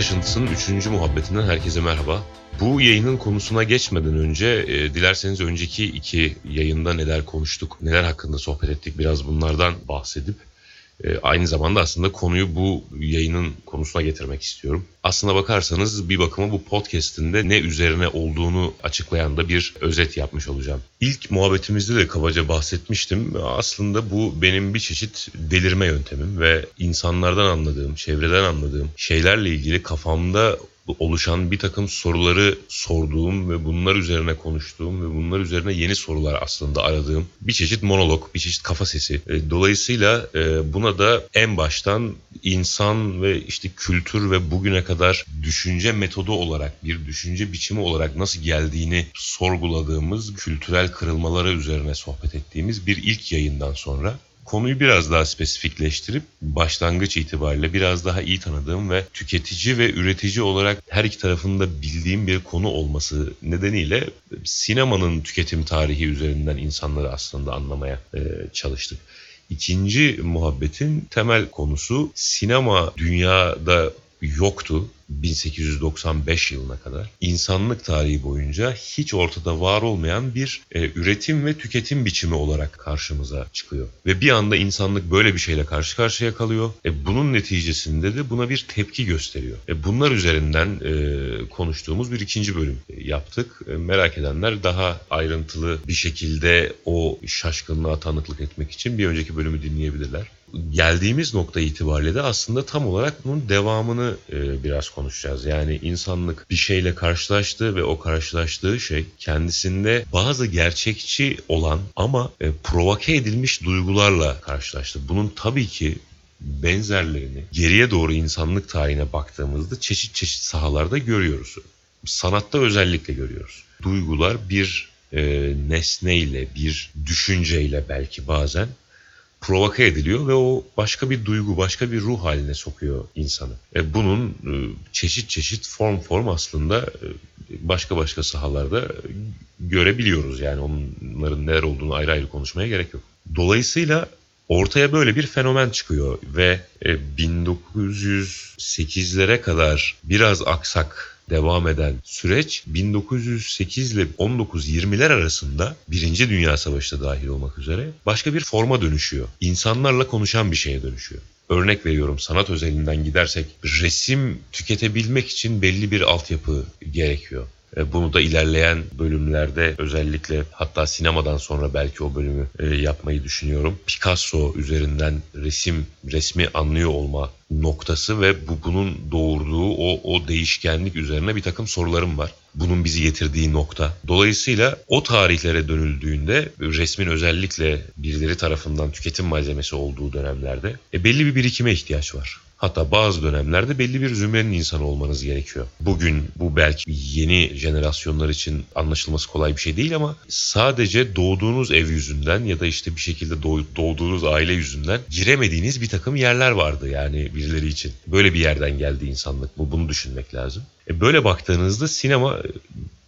Kaşıntısı'nın 3. muhabbetinden herkese merhaba. Bu yayının konusuna geçmeden önce e, dilerseniz önceki iki yayında neler konuştuk, neler hakkında sohbet ettik biraz bunlardan bahsedip e, aynı zamanda aslında konuyu bu yayının konusuna getirmek istiyorum. Aslına bakarsanız bir bakıma bu podcast'in de ne üzerine olduğunu açıklayan da bir özet yapmış olacağım. İlk muhabbetimizde de kabaca bahsetmiştim. Aslında bu benim bir çeşit delirme yöntemim ve insanlardan anladığım, çevreden anladığım şeylerle ilgili kafamda oluşan bir takım soruları sorduğum ve bunlar üzerine konuştuğum ve bunlar üzerine yeni sorular aslında aradığım bir çeşit monolog, bir çeşit kafa sesi. E, dolayısıyla e, buna da en baştan insan ve işte kültür ve bugüne kadar düşünce metodu olarak bir düşünce biçimi olarak nasıl geldiğini sorguladığımız kültürel kırılmaları üzerine sohbet ettiğimiz bir ilk yayından sonra konuyu biraz daha spesifikleştirip başlangıç itibariyle biraz daha iyi tanıdığım ve tüketici ve üretici olarak her iki tarafında bildiğim bir konu olması nedeniyle sinemanın tüketim tarihi üzerinden insanları aslında anlamaya e, çalıştık. İkinci muhabbetin temel konusu sinema dünyada yoktu 1895 yılına kadar insanlık tarihi boyunca hiç ortada var olmayan bir e, üretim ve tüketim biçimi olarak karşımıza çıkıyor. Ve bir anda insanlık böyle bir şeyle karşı karşıya kalıyor. E, bunun neticesinde de buna bir tepki gösteriyor. E, bunlar üzerinden e, konuştuğumuz bir ikinci bölüm yaptık. E, merak edenler daha ayrıntılı bir şekilde o şaşkınlığa tanıklık etmek için bir önceki bölümü dinleyebilirler geldiğimiz nokta itibariyle de aslında tam olarak bunun devamını e, biraz konuşacağız. Yani insanlık bir şeyle karşılaştı ve o karşılaştığı şey kendisinde bazı gerçekçi olan ama e, provoke edilmiş duygularla karşılaştı. Bunun tabii ki benzerlerini geriye doğru insanlık tarihine baktığımızda çeşit çeşit sahalarda görüyoruz. Sanatta özellikle görüyoruz. Duygular bir e, nesneyle, bir düşünceyle belki bazen provoke ediliyor ve o başka bir duygu, başka bir ruh haline sokuyor insanı. E bunun e, çeşit çeşit form form aslında e, başka başka sahalarda görebiliyoruz. Yani onların neler olduğunu ayrı ayrı konuşmaya gerek yok. Dolayısıyla ortaya böyle bir fenomen çıkıyor ve 1908'lere e, kadar biraz aksak devam eden süreç 1908 ile 1920'ler arasında Birinci Dünya Savaşı da dahil olmak üzere başka bir forma dönüşüyor. İnsanlarla konuşan bir şeye dönüşüyor. Örnek veriyorum sanat özelinden gidersek resim tüketebilmek için belli bir altyapı gerekiyor. E, bunu da ilerleyen bölümlerde özellikle hatta sinemadan sonra belki o bölümü e, yapmayı düşünüyorum. Picasso üzerinden resim resmi anlıyor olma noktası ve bu bunun doğurduğu o o değişkenlik üzerine bir takım sorularım var. Bunun bizi getirdiği nokta. Dolayısıyla o tarihlere dönüldüğünde resmin özellikle birileri tarafından tüketim malzemesi olduğu dönemlerde e, belli bir birikime ihtiyaç var. Hatta bazı dönemlerde belli bir zümrenin insanı olmanız gerekiyor. Bugün bu belki yeni jenerasyonlar için anlaşılması kolay bir şey değil ama sadece doğduğunuz ev yüzünden ya da işte bir şekilde doğduğunuz aile yüzünden giremediğiniz bir takım yerler vardı yani birileri için. Böyle bir yerden geldi insanlık. Bu bunu düşünmek lazım. E böyle baktığınızda sinema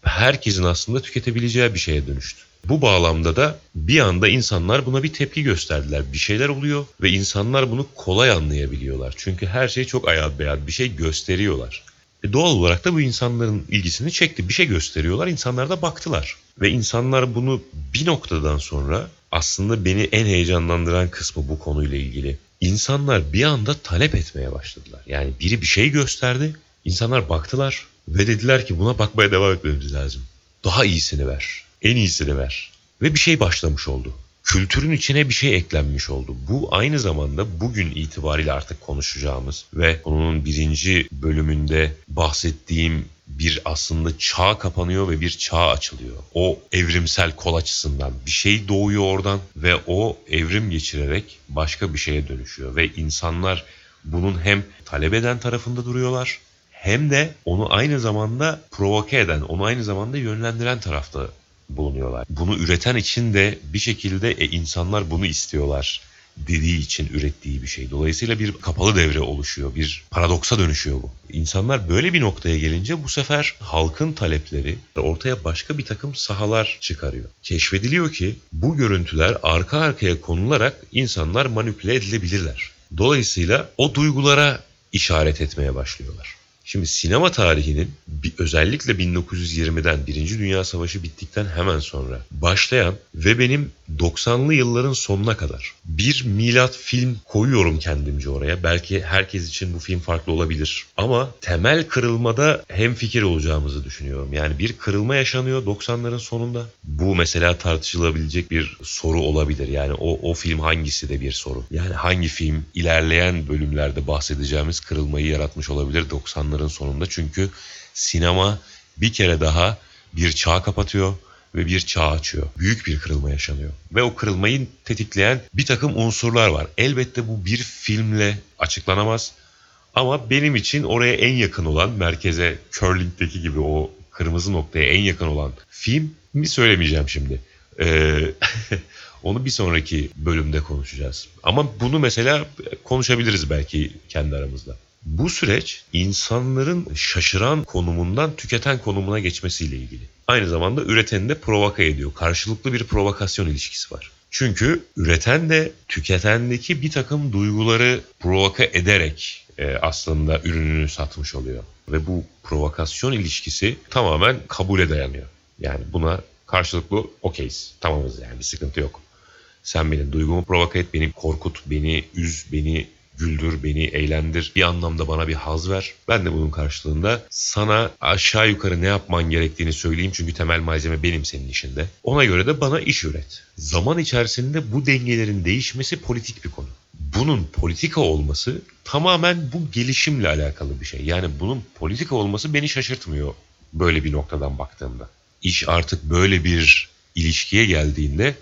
herkesin aslında tüketebileceği bir şeye dönüştü. Bu bağlamda da bir anda insanlar buna bir tepki gösterdiler. Bir şeyler oluyor ve insanlar bunu kolay anlayabiliyorlar. Çünkü her şey çok ayat beyat bir şey gösteriyorlar. E doğal olarak da bu insanların ilgisini çekti. Bir şey gösteriyorlar, insanlar da baktılar. Ve insanlar bunu bir noktadan sonra aslında beni en heyecanlandıran kısmı bu konuyla ilgili. İnsanlar bir anda talep etmeye başladılar. Yani biri bir şey gösterdi, insanlar baktılar ve dediler ki buna bakmaya devam etmemiz lazım. Daha iyisini ver en iyisini ver. Ve bir şey başlamış oldu. Kültürün içine bir şey eklenmiş oldu. Bu aynı zamanda bugün itibariyle artık konuşacağımız ve konunun birinci bölümünde bahsettiğim bir aslında çağ kapanıyor ve bir çağ açılıyor. O evrimsel kol açısından bir şey doğuyor oradan ve o evrim geçirerek başka bir şeye dönüşüyor ve insanlar bunun hem talep eden tarafında duruyorlar hem de onu aynı zamanda provoke eden, onu aynı zamanda yönlendiren tarafta bulunuyorlar. Bunu üreten için de bir şekilde e, insanlar bunu istiyorlar dediği için ürettiği bir şey. Dolayısıyla bir kapalı devre oluşuyor, bir paradoksa dönüşüyor bu. İnsanlar böyle bir noktaya gelince bu sefer halkın talepleri ortaya başka bir takım sahalar çıkarıyor. Keşfediliyor ki bu görüntüler arka arkaya konularak insanlar manipüle edilebilirler. Dolayısıyla o duygulara işaret etmeye başlıyorlar. Şimdi sinema tarihinin özellikle 1920'den Birinci Dünya Savaşı bittikten hemen sonra başlayan ve benim 90'lı yılların sonuna kadar bir milat film koyuyorum kendimce oraya. Belki herkes için bu film farklı olabilir. Ama temel kırılmada hem fikir olacağımızı düşünüyorum. Yani bir kırılma yaşanıyor 90'ların sonunda. Bu mesela tartışılabilecek bir soru olabilir. Yani o, o film hangisi de bir soru. Yani hangi film ilerleyen bölümlerde bahsedeceğimiz kırılmayı yaratmış olabilir 90'ların sonunda. Çünkü sinema bir kere daha bir çağ kapatıyor ve bir çağ açıyor. Büyük bir kırılma yaşanıyor. Ve o kırılmayı tetikleyen bir takım unsurlar var. Elbette bu bir filmle açıklanamaz. Ama benim için oraya en yakın olan merkeze curling'deki gibi o kırmızı noktaya en yakın olan film mi söylemeyeceğim şimdi. Ee, onu bir sonraki bölümde konuşacağız. Ama bunu mesela konuşabiliriz belki kendi aramızda. Bu süreç insanların şaşıran konumundan tüketen konumuna geçmesiyle ilgili. Aynı zamanda üreteni de provoka ediyor. Karşılıklı bir provokasyon ilişkisi var. Çünkü üreten de tüketendeki bir takım duyguları provoka ederek e, aslında ürününü satmış oluyor. Ve bu provokasyon ilişkisi tamamen kabule dayanıyor. Yani buna karşılıklı okeyiz. Tamamız yani bir sıkıntı yok. Sen benim duygumu provoka et, beni korkut, beni üz, beni güldür, beni eğlendir. Bir anlamda bana bir haz ver. Ben de bunun karşılığında sana aşağı yukarı ne yapman gerektiğini söyleyeyim. Çünkü temel malzeme benim senin işinde. Ona göre de bana iş üret. Zaman içerisinde bu dengelerin değişmesi politik bir konu. Bunun politika olması tamamen bu gelişimle alakalı bir şey. Yani bunun politika olması beni şaşırtmıyor böyle bir noktadan baktığımda. İş artık böyle bir ilişkiye geldiğinde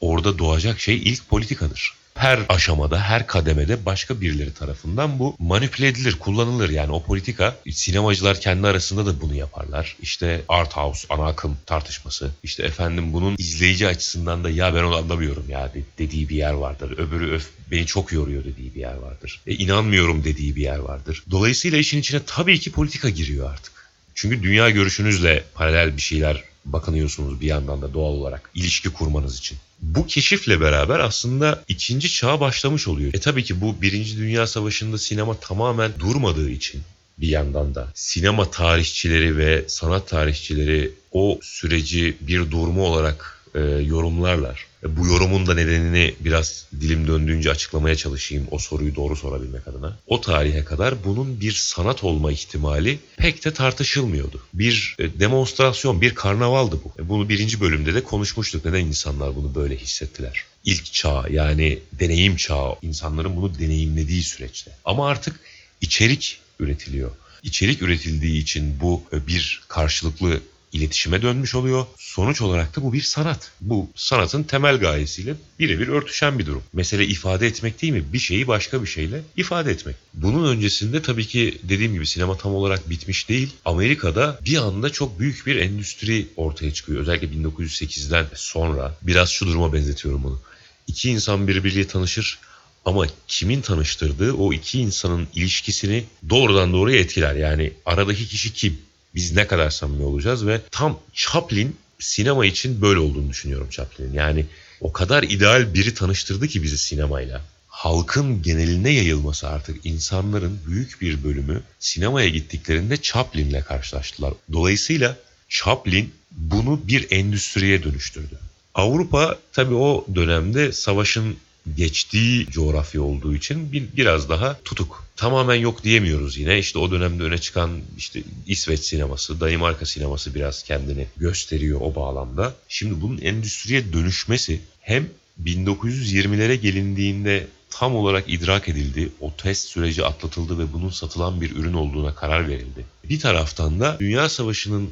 orada doğacak şey ilk politikadır her aşamada, her kademede başka birileri tarafından bu manipüle edilir, kullanılır. Yani o politika sinemacılar kendi arasında da bunu yaparlar. İşte art house, ana akım tartışması. İşte efendim bunun izleyici açısından da ya ben onu anlamıyorum ya dediği bir yer vardır. Öbürü öf beni çok yoruyor dediği bir yer vardır. E, inanmıyorum dediği bir yer vardır. Dolayısıyla işin içine tabii ki politika giriyor artık. Çünkü dünya görüşünüzle paralel bir şeyler bakınıyorsunuz bir yandan da doğal olarak ilişki kurmanız için. Bu keşifle beraber aslında ikinci çağ başlamış oluyor. E tabii ki bu Birinci Dünya Savaşı'nda sinema tamamen durmadığı için bir yandan da sinema tarihçileri ve sanat tarihçileri o süreci bir durma olarak e, yorumlarlar. E, bu yorumun da nedenini biraz dilim döndüğünce açıklamaya çalışayım o soruyu doğru sorabilmek adına. O tarihe kadar bunun bir sanat olma ihtimali pek de tartışılmıyordu. Bir e, demonstrasyon, bir karnavaldı bu. E, bunu birinci bölümde de konuşmuştuk. Neden insanlar bunu böyle hissettiler? İlk çağ yani deneyim çağı insanların bunu deneyimlediği süreçte. Ama artık içerik üretiliyor. İçerik üretildiği için bu bir karşılıklı iletişime dönmüş oluyor. Sonuç olarak da bu bir sanat. Bu sanatın temel gayesiyle birebir örtüşen bir durum. Mesele ifade etmek değil mi? Bir şeyi başka bir şeyle ifade etmek. Bunun öncesinde tabii ki dediğim gibi sinema tam olarak bitmiş değil. Amerika'da bir anda çok büyük bir endüstri ortaya çıkıyor. Özellikle 1908'den sonra biraz şu duruma benzetiyorum bunu. İki insan birbiriyle tanışır ama kimin tanıştırdığı o iki insanın ilişkisini doğrudan doğruya etkiler. Yani aradaki kişi kim? Biz ne kadar samimi olacağız ve tam Chaplin sinema için böyle olduğunu düşünüyorum Chaplin'in. Yani o kadar ideal biri tanıştırdı ki bizi sinemayla. Halkın geneline yayılması artık insanların büyük bir bölümü sinemaya gittiklerinde Chaplin'le karşılaştılar. Dolayısıyla Chaplin bunu bir endüstriye dönüştürdü. Avrupa tabii o dönemde savaşın geçtiği coğrafya olduğu için bir, biraz daha tutuk. Tamamen yok diyemiyoruz yine. İşte o dönemde öne çıkan işte İsveç sineması, Danimarka sineması biraz kendini gösteriyor o bağlamda. Şimdi bunun endüstriye dönüşmesi hem 1920'lere gelindiğinde tam olarak idrak edildi, o test süreci atlatıldı ve bunun satılan bir ürün olduğuna karar verildi. Bir taraftan da Dünya Savaşı'nın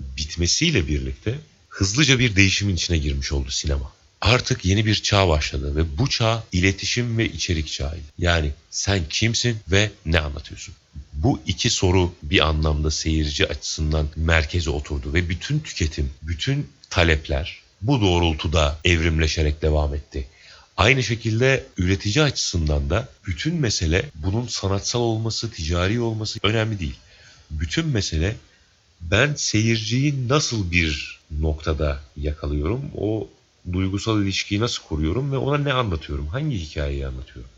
bitmesiyle birlikte hızlıca bir değişimin içine girmiş oldu sinema artık yeni bir çağ başladı ve bu çağ iletişim ve içerik çağıydı. Yani sen kimsin ve ne anlatıyorsun? Bu iki soru bir anlamda seyirci açısından merkeze oturdu ve bütün tüketim, bütün talepler bu doğrultuda evrimleşerek devam etti. Aynı şekilde üretici açısından da bütün mesele bunun sanatsal olması, ticari olması önemli değil. Bütün mesele ben seyirciyi nasıl bir noktada yakalıyorum? O duygusal ilişkiyi nasıl kuruyorum ve ona ne anlatıyorum? Hangi hikayeyi anlatıyorum?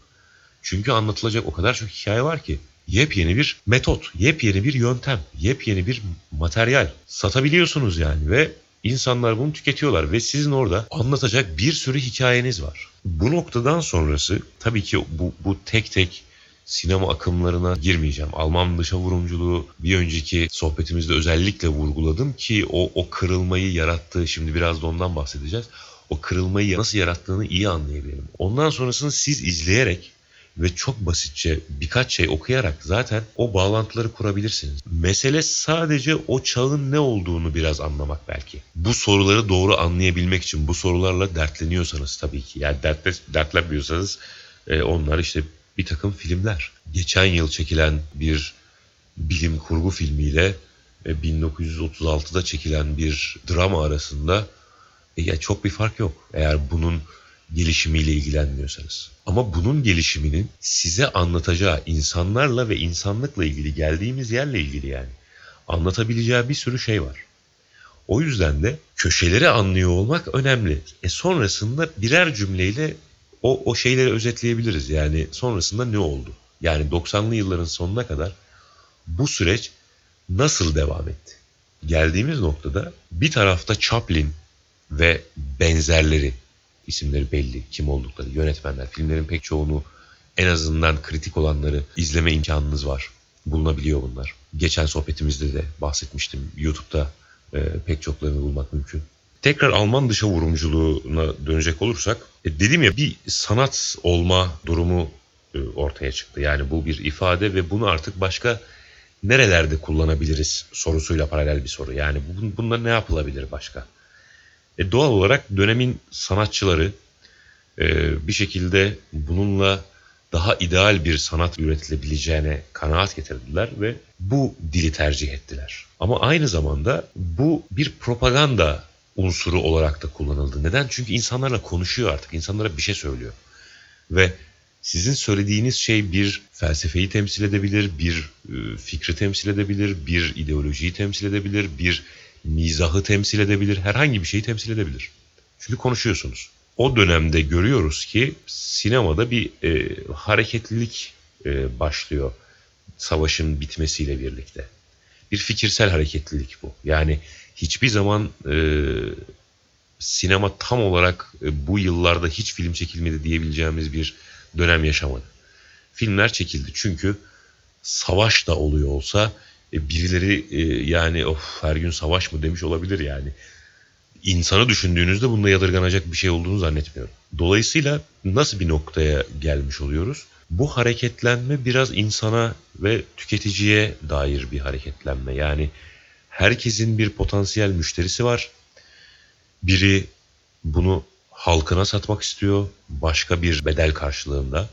Çünkü anlatılacak o kadar çok hikaye var ki yepyeni bir metot, yepyeni bir yöntem, yepyeni bir materyal satabiliyorsunuz yani ve insanlar bunu tüketiyorlar ve sizin orada anlatacak bir sürü hikayeniz var. Bu noktadan sonrası tabii ki bu, bu tek tek sinema akımlarına girmeyeceğim. Alman dışa vurumculuğu bir önceki sohbetimizde özellikle vurguladım ki o, o kırılmayı yarattığı şimdi biraz da ondan bahsedeceğiz. O kırılmayı nasıl yarattığını iyi anlayabilirim. Ondan sonrasını siz izleyerek ve çok basitçe birkaç şey okuyarak zaten o bağlantıları kurabilirsiniz. Mesele sadece o çağın ne olduğunu biraz anlamak belki. Bu soruları doğru anlayabilmek için bu sorularla dertleniyorsanız tabii ki. Yani dertle, dertlenmiyorsanız e, onlar işte bir takım filmler. Geçen yıl çekilen bir bilim kurgu filmiyle 1936'da e, çekilen bir drama arasında e, ya çok bir fark yok. Eğer bunun gelişimiyle ilgilenmiyorsanız. Ama bunun gelişiminin size anlatacağı insanlarla ve insanlıkla ilgili geldiğimiz yerle ilgili yani anlatabileceği bir sürü şey var. O yüzden de köşeleri anlıyor olmak önemli. E sonrasında birer cümleyle o, o şeyleri özetleyebiliriz. Yani sonrasında ne oldu? Yani 90'lı yılların sonuna kadar bu süreç nasıl devam etti? Geldiğimiz noktada bir tarafta Chaplin ve benzerleri isimleri belli kim oldukları yönetmenler filmlerin pek çoğunu en azından kritik olanları izleme imkanınız var. Bulunabiliyor bunlar. Geçen sohbetimizde de bahsetmiştim. YouTube'da e, pek çoklarını bulmak mümkün. Tekrar Alman dışa vurumculuğuna dönecek olursak e, dedim ya bir sanat olma durumu e, ortaya çıktı. Yani bu bir ifade ve bunu artık başka nerelerde kullanabiliriz sorusuyla paralel bir soru. Yani bun, bunda ne yapılabilir başka? E, doğal olarak dönemin sanatçıları e, bir şekilde bununla daha ideal bir sanat üretilebileceğine kanaat getirdiler ve bu dili tercih ettiler. Ama aynı zamanda bu bir propaganda unsuru olarak da kullanıldı. Neden? Çünkü insanlarla konuşuyor artık. İnsanlara bir şey söylüyor. Ve sizin söylediğiniz şey bir felsefeyi temsil edebilir, bir e, fikri temsil edebilir, bir ideolojiyi temsil edebilir, bir mizahı temsil edebilir, herhangi bir şeyi temsil edebilir. Çünkü konuşuyorsunuz. O dönemde görüyoruz ki sinemada bir e, hareketlilik e, başlıyor savaşın bitmesiyle birlikte. Bir fikirsel hareketlilik bu. Yani hiçbir zaman e, sinema tam olarak e, bu yıllarda hiç film çekilmedi diyebileceğimiz bir dönem yaşamadı. Filmler çekildi çünkü savaş da oluyor olsa e, birileri e, yani of her gün savaş mı demiş olabilir yani. İnsanı düşündüğünüzde bunda yadırganacak bir şey olduğunu zannetmiyorum. Dolayısıyla nasıl bir noktaya gelmiş oluyoruz? Bu hareketlenme biraz insana ve tüketiciye dair bir hareketlenme. Yani herkesin bir potansiyel müşterisi var. Biri bunu halkına satmak istiyor başka bir bedel karşılığında.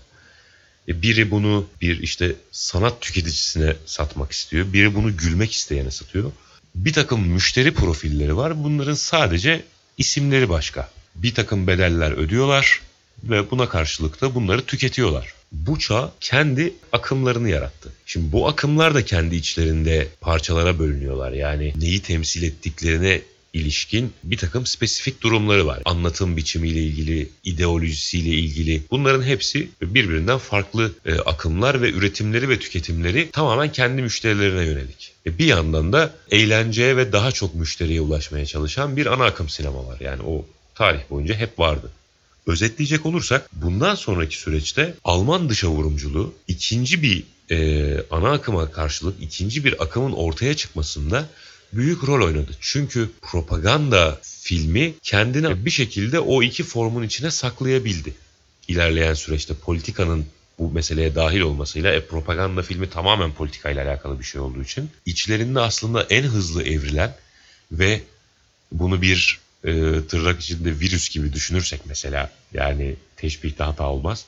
E, biri bunu bir işte sanat tüketicisine satmak istiyor. Biri bunu gülmek isteyene satıyor. Bir takım müşteri profilleri var. Bunların sadece isimleri başka. Bir takım bedeller ödüyorlar ve buna karşılık da bunları tüketiyorlar. Bu çağ kendi akımlarını yarattı. Şimdi bu akımlar da kendi içlerinde parçalara bölünüyorlar. Yani neyi temsil ettiklerine ilişkin bir takım spesifik durumları var. Anlatım biçimiyle ilgili, ideolojisiyle ilgili bunların hepsi birbirinden farklı e, akımlar ve üretimleri ve tüketimleri tamamen kendi müşterilerine yönelik. E, bir yandan da eğlenceye ve daha çok müşteriye ulaşmaya çalışan bir ana akım sinema var. Yani o tarih boyunca hep vardı. Özetleyecek olursak bundan sonraki süreçte Alman dışa vurumculuğu ikinci bir e, ana akıma karşılık ikinci bir akımın ortaya çıkmasında büyük rol oynadı. Çünkü propaganda filmi kendini bir şekilde o iki formun içine saklayabildi. İlerleyen süreçte politikanın bu meseleye dahil olmasıyla e, propaganda filmi tamamen politikayla alakalı bir şey olduğu için içlerinde aslında en hızlı evrilen ve bunu bir e, tırnak içinde virüs gibi düşünürsek mesela yani teşbihte hata olmaz.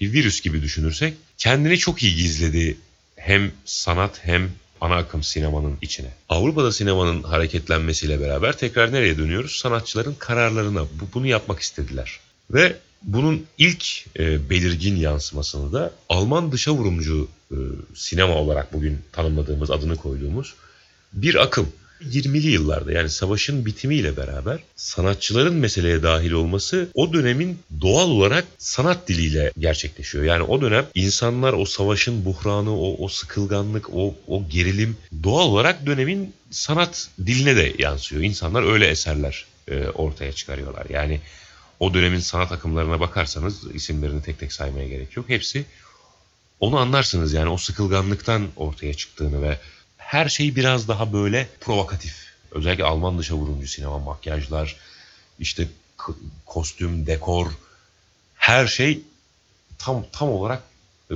Bir virüs gibi düşünürsek kendini çok iyi gizledi hem sanat hem ana akım sinemanın içine. Avrupa'da sinemanın hareketlenmesiyle beraber tekrar nereye dönüyoruz? Sanatçıların kararlarına. Bu, bunu yapmak istediler. Ve bunun ilk e, belirgin yansımasını da Alman dışa vurumcu e, sinema olarak bugün tanımladığımız, adını koyduğumuz bir akım. 20'li yıllarda yani savaşın bitimiyle beraber sanatçıların meseleye dahil olması o dönemin doğal olarak sanat diliyle gerçekleşiyor. Yani o dönem insanlar o savaşın buhranı, o, o sıkılganlık, o, o gerilim doğal olarak dönemin sanat diline de yansıyor. İnsanlar öyle eserler e, ortaya çıkarıyorlar. Yani o dönemin sanat akımlarına bakarsanız isimlerini tek tek saymaya gerek yok. Hepsi onu anlarsınız yani o sıkılganlıktan ortaya çıktığını ve her şey biraz daha böyle provokatif. Özellikle Alman dışa vurumcu sinema, makyajlar, işte kostüm, dekor, her şey tam tam olarak e,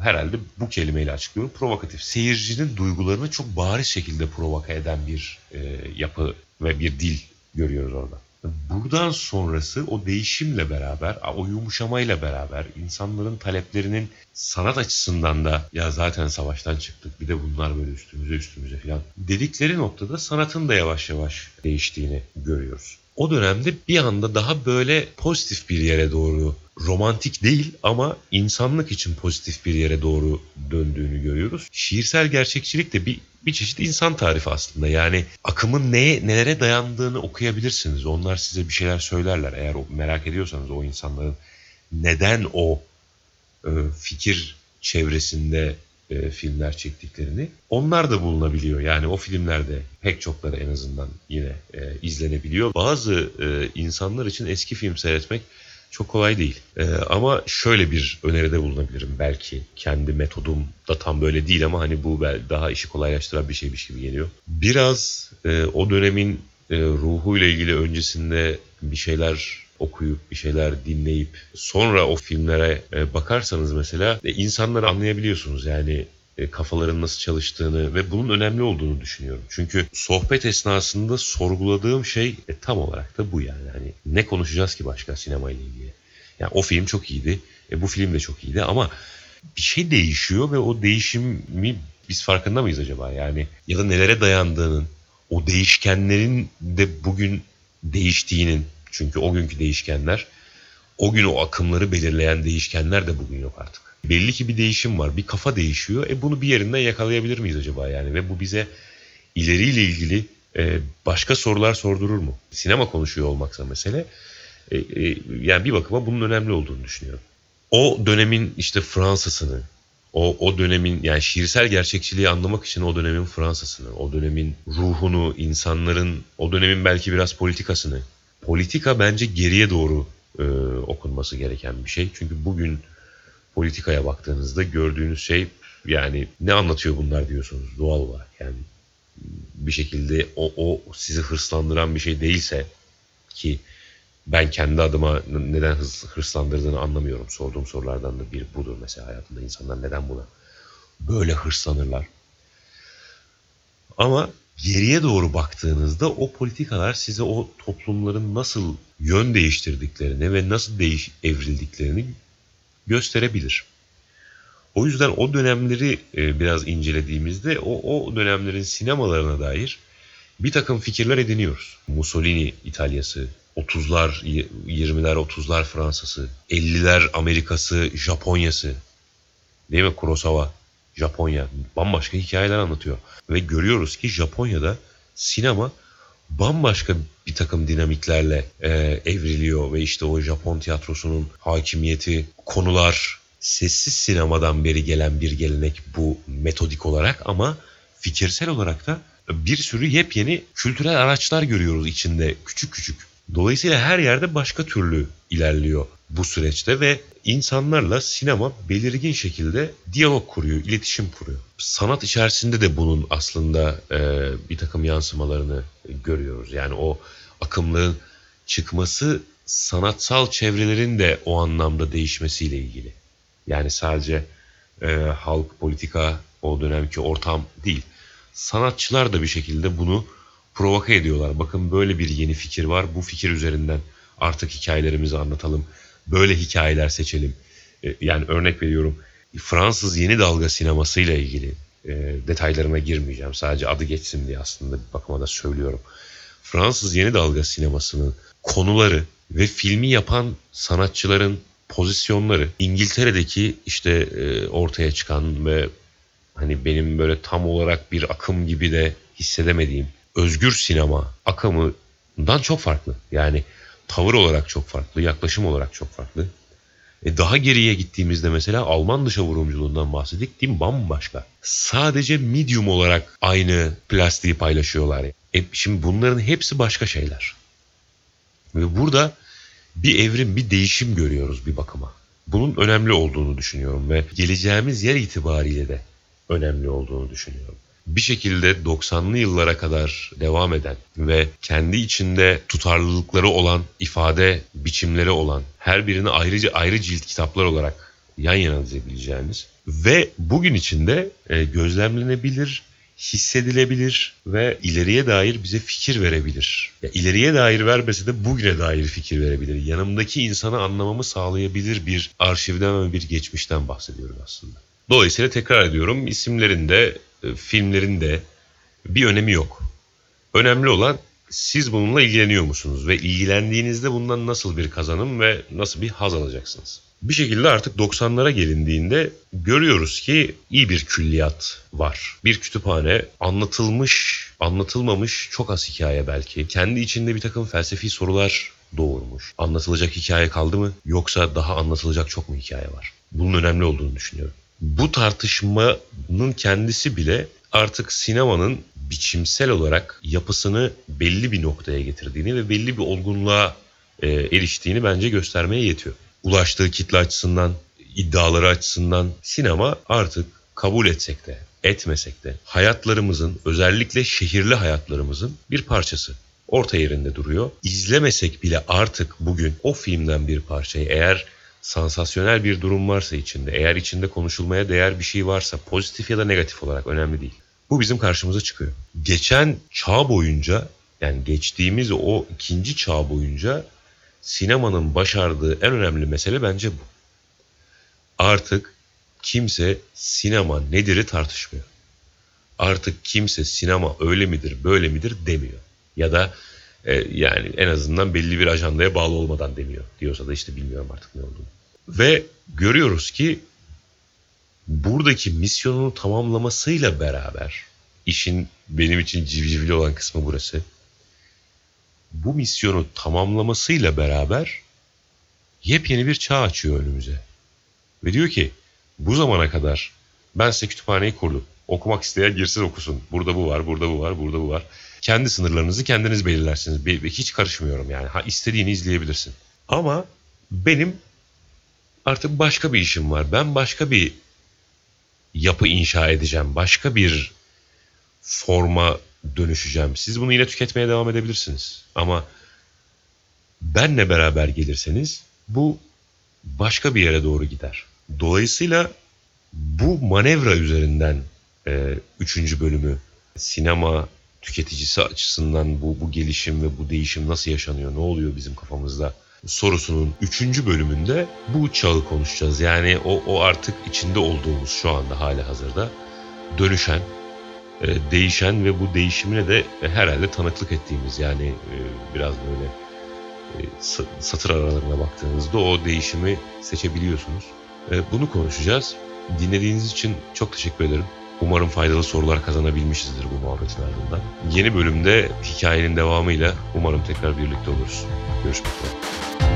herhalde bu kelimeyle açıklıyorum. Provokatif. Seyircinin duygularını çok bariz şekilde provoka eden bir e, yapı ve bir dil görüyoruz orada. Buradan sonrası o değişimle beraber, o yumuşamayla beraber insanların taleplerinin sanat açısından da ya zaten savaştan çıktık bir de bunlar böyle üstümüze üstümüze falan dedikleri noktada sanatın da yavaş yavaş değiştiğini görüyoruz. O dönemde bir anda daha böyle pozitif bir yere doğru romantik değil ama insanlık için pozitif bir yere doğru döndüğünü görüyoruz. Şiirsel gerçekçilik de bir bir çeşit insan tarifi aslında. Yani akımın neye nelere dayandığını okuyabilirsiniz. Onlar size bir şeyler söylerler. Eğer merak ediyorsanız o insanların neden o e, fikir çevresinde e, filmler çektiklerini onlar da bulunabiliyor. Yani o filmlerde pek çokları en azından yine e, izlenebiliyor. Bazı e, insanlar için eski film seyretmek çok kolay değil. Ee, ama şöyle bir öneride bulunabilirim belki. Kendi metodum da tam böyle değil ama hani bu daha işi kolaylaştıran bir şeymiş gibi geliyor. Biraz e, o dönemin e, ruhuyla ilgili öncesinde bir şeyler okuyup bir şeyler dinleyip sonra o filmlere e, bakarsanız mesela e, insanları anlayabiliyorsunuz. Yani kafaların nasıl çalıştığını ve bunun önemli olduğunu düşünüyorum. Çünkü sohbet esnasında sorguladığım şey e, tam olarak da bu yani. Hani ne konuşacağız ki başka sinema ile ilgili? Yani o film çok iyiydi. E, bu film de çok iyiydi ama bir şey değişiyor ve o değişimi biz farkında mıyız acaba? Yani ya da nelere dayandığının, o değişkenlerin de bugün değiştiğinin çünkü o günkü değişkenler o gün o akımları belirleyen değişkenler de bugün yok artık belli ki bir değişim var. Bir kafa değişiyor. E bunu bir yerinden yakalayabilir miyiz acaba yani? Ve bu bize ileriyle ilgili e, başka sorular sordurur mu? Sinema konuşuyor olmaksa mesele. E, e, yani bir bakıma bunun önemli olduğunu düşünüyorum. O dönemin işte Fransa'sını, o, o dönemin yani şiirsel gerçekçiliği anlamak için o dönemin Fransa'sını, o dönemin ruhunu, insanların, o dönemin belki biraz politikasını. Politika bence geriye doğru e, okunması gereken bir şey. Çünkü bugün politikaya baktığınızda gördüğünüz şey yani ne anlatıyor bunlar diyorsunuz doğal olarak. Yani bir şekilde o, o sizi hırslandıran bir şey değilse ki ben kendi adıma neden hırslandırdığını anlamıyorum. Sorduğum sorulardan da bir budur mesela hayatında insanlar neden buna böyle hırslanırlar. Ama geriye doğru baktığınızda o politikalar size o toplumların nasıl yön değiştirdiklerini ve nasıl değiş evrildiklerini gösterebilir. O yüzden o dönemleri e, biraz incelediğimizde o, o dönemlerin sinemalarına dair bir takım fikirler ediniyoruz. Mussolini İtalyası, 30'lar, 20'ler, 30'lar Fransa'sı, 50'ler Amerika'sı, Japonya'sı. Değil mi? Kurosawa, Japonya. Bambaşka hikayeler anlatıyor. Ve görüyoruz ki Japonya'da sinema bambaşka bir takım dinamiklerle e, evriliyor ve işte o Japon tiyatrosunun hakimiyeti, konular, sessiz sinemadan beri gelen bir gelenek bu metodik olarak ama fikirsel olarak da bir sürü yepyeni kültürel araçlar görüyoruz içinde küçük küçük. Dolayısıyla her yerde başka türlü ilerliyor bu süreçte ve insanlarla sinema belirgin şekilde diyalog kuruyor, iletişim kuruyor. Sanat içerisinde de bunun aslında e, bir takım yansımalarını görüyoruz. Yani o akımlığın çıkması sanatsal çevrelerin de o anlamda değişmesiyle ilgili. Yani sadece e, halk, politika, o dönemki ortam değil. Sanatçılar da bir şekilde bunu provoke ediyorlar. Bakın böyle bir yeni fikir var. Bu fikir üzerinden artık hikayelerimizi anlatalım. Böyle hikayeler seçelim. E, yani örnek veriyorum. Fransız yeni dalga sinemasıyla ilgili e, detaylarına girmeyeceğim. Sadece adı geçsin diye aslında bir bakıma da söylüyorum. Fransız yeni dalga sinemasının konuları ve filmi yapan sanatçıların pozisyonları İngiltere'deki işte e, ortaya çıkan ve hani benim böyle tam olarak bir akım gibi de hissedemediğim özgür sinema akımından çok farklı. Yani tavır olarak çok farklı, yaklaşım olarak çok farklı. E daha geriye gittiğimizde mesela Alman dışa vurumculuğundan bahsettik değil mi? Bambaşka. Sadece medium olarak aynı plastiği paylaşıyorlar. E şimdi bunların hepsi başka şeyler. Ve burada bir evrim, bir değişim görüyoruz bir bakıma. Bunun önemli olduğunu düşünüyorum ve geleceğimiz yer itibariyle de önemli olduğunu düşünüyorum bir şekilde 90'lı yıllara kadar devam eden ve kendi içinde tutarlılıkları olan, ifade biçimleri olan, her birini ayrıca ayrı cilt kitaplar olarak yan yana dizebileceğimiz ve bugün içinde e, gözlemlenebilir, hissedilebilir ve ileriye dair bize fikir verebilir. Ya ileriye dair vermese de bugüne dair fikir verebilir. Yanımdaki insanı anlamamı sağlayabilir bir arşivden ve bir geçmişten bahsediyorum aslında. Dolayısıyla tekrar ediyorum isimlerinde filmlerin de bir önemi yok. Önemli olan siz bununla ilgileniyor musunuz ve ilgilendiğinizde bundan nasıl bir kazanım ve nasıl bir haz alacaksınız? Bir şekilde artık 90'lara gelindiğinde görüyoruz ki iyi bir külliyat var. Bir kütüphane anlatılmış, anlatılmamış çok az hikaye belki. Kendi içinde bir takım felsefi sorular doğurmuş. Anlatılacak hikaye kaldı mı yoksa daha anlatılacak çok mu hikaye var? Bunun önemli olduğunu düşünüyorum bu tartışmanın kendisi bile artık sinemanın biçimsel olarak yapısını belli bir noktaya getirdiğini ve belli bir olgunluğa e, eriştiğini bence göstermeye yetiyor. Ulaştığı kitle açısından, iddiaları açısından sinema artık kabul etsek de etmesek de hayatlarımızın özellikle şehirli hayatlarımızın bir parçası. Orta yerinde duruyor. İzlemesek bile artık bugün o filmden bir parçayı eğer sansasyonel bir durum varsa içinde, eğer içinde konuşulmaya değer bir şey varsa pozitif ya da negatif olarak önemli değil. Bu bizim karşımıza çıkıyor. Geçen çağ boyunca yani geçtiğimiz o ikinci çağ boyunca sinemanın başardığı en önemli mesele bence bu. Artık kimse sinema nedir'i tartışmıyor. Artık kimse sinema öyle midir böyle midir demiyor. Ya da e, yani en azından belli bir ajandaya bağlı olmadan demiyor. Diyorsa da işte bilmiyorum artık ne olduğunu. Ve görüyoruz ki buradaki misyonunu tamamlamasıyla beraber işin benim için civcivli olan kısmı burası. Bu misyonu tamamlamasıyla beraber yepyeni bir çağ açıyor önümüze. Ve diyor ki bu zamana kadar ben size kütüphaneyi kurdum. Okumak isteyen girsin okusun. Burada bu var, burada bu var, burada bu var. Kendi sınırlarınızı kendiniz belirlersiniz. Hiç karışmıyorum yani. Ha istediğini izleyebilirsin. Ama benim artık başka bir işim var. Ben başka bir yapı inşa edeceğim. Başka bir forma dönüşeceğim. Siz bunu yine tüketmeye devam edebilirsiniz. Ama benle beraber gelirseniz bu başka bir yere doğru gider. Dolayısıyla bu manevra üzerinden e, üçüncü bölümü sinema tüketicisi açısından bu, bu gelişim ve bu değişim nasıl yaşanıyor, ne oluyor bizim kafamızda sorusunun üçüncü bölümünde bu çağı konuşacağız. Yani o, o artık içinde olduğumuz şu anda hala hazırda dönüşen, e, değişen ve bu değişimine de herhalde tanıklık ettiğimiz yani e, biraz böyle e, satır aralarına baktığınızda o değişimi seçebiliyorsunuz. E, bunu konuşacağız. Dinlediğiniz için çok teşekkür ederim. Umarım faydalı sorular kazanabilmişizdir bu muhabbetin ardından. Yeni bölümde hikayenin devamıyla umarım tekrar birlikte oluruz. Görüşmek üzere.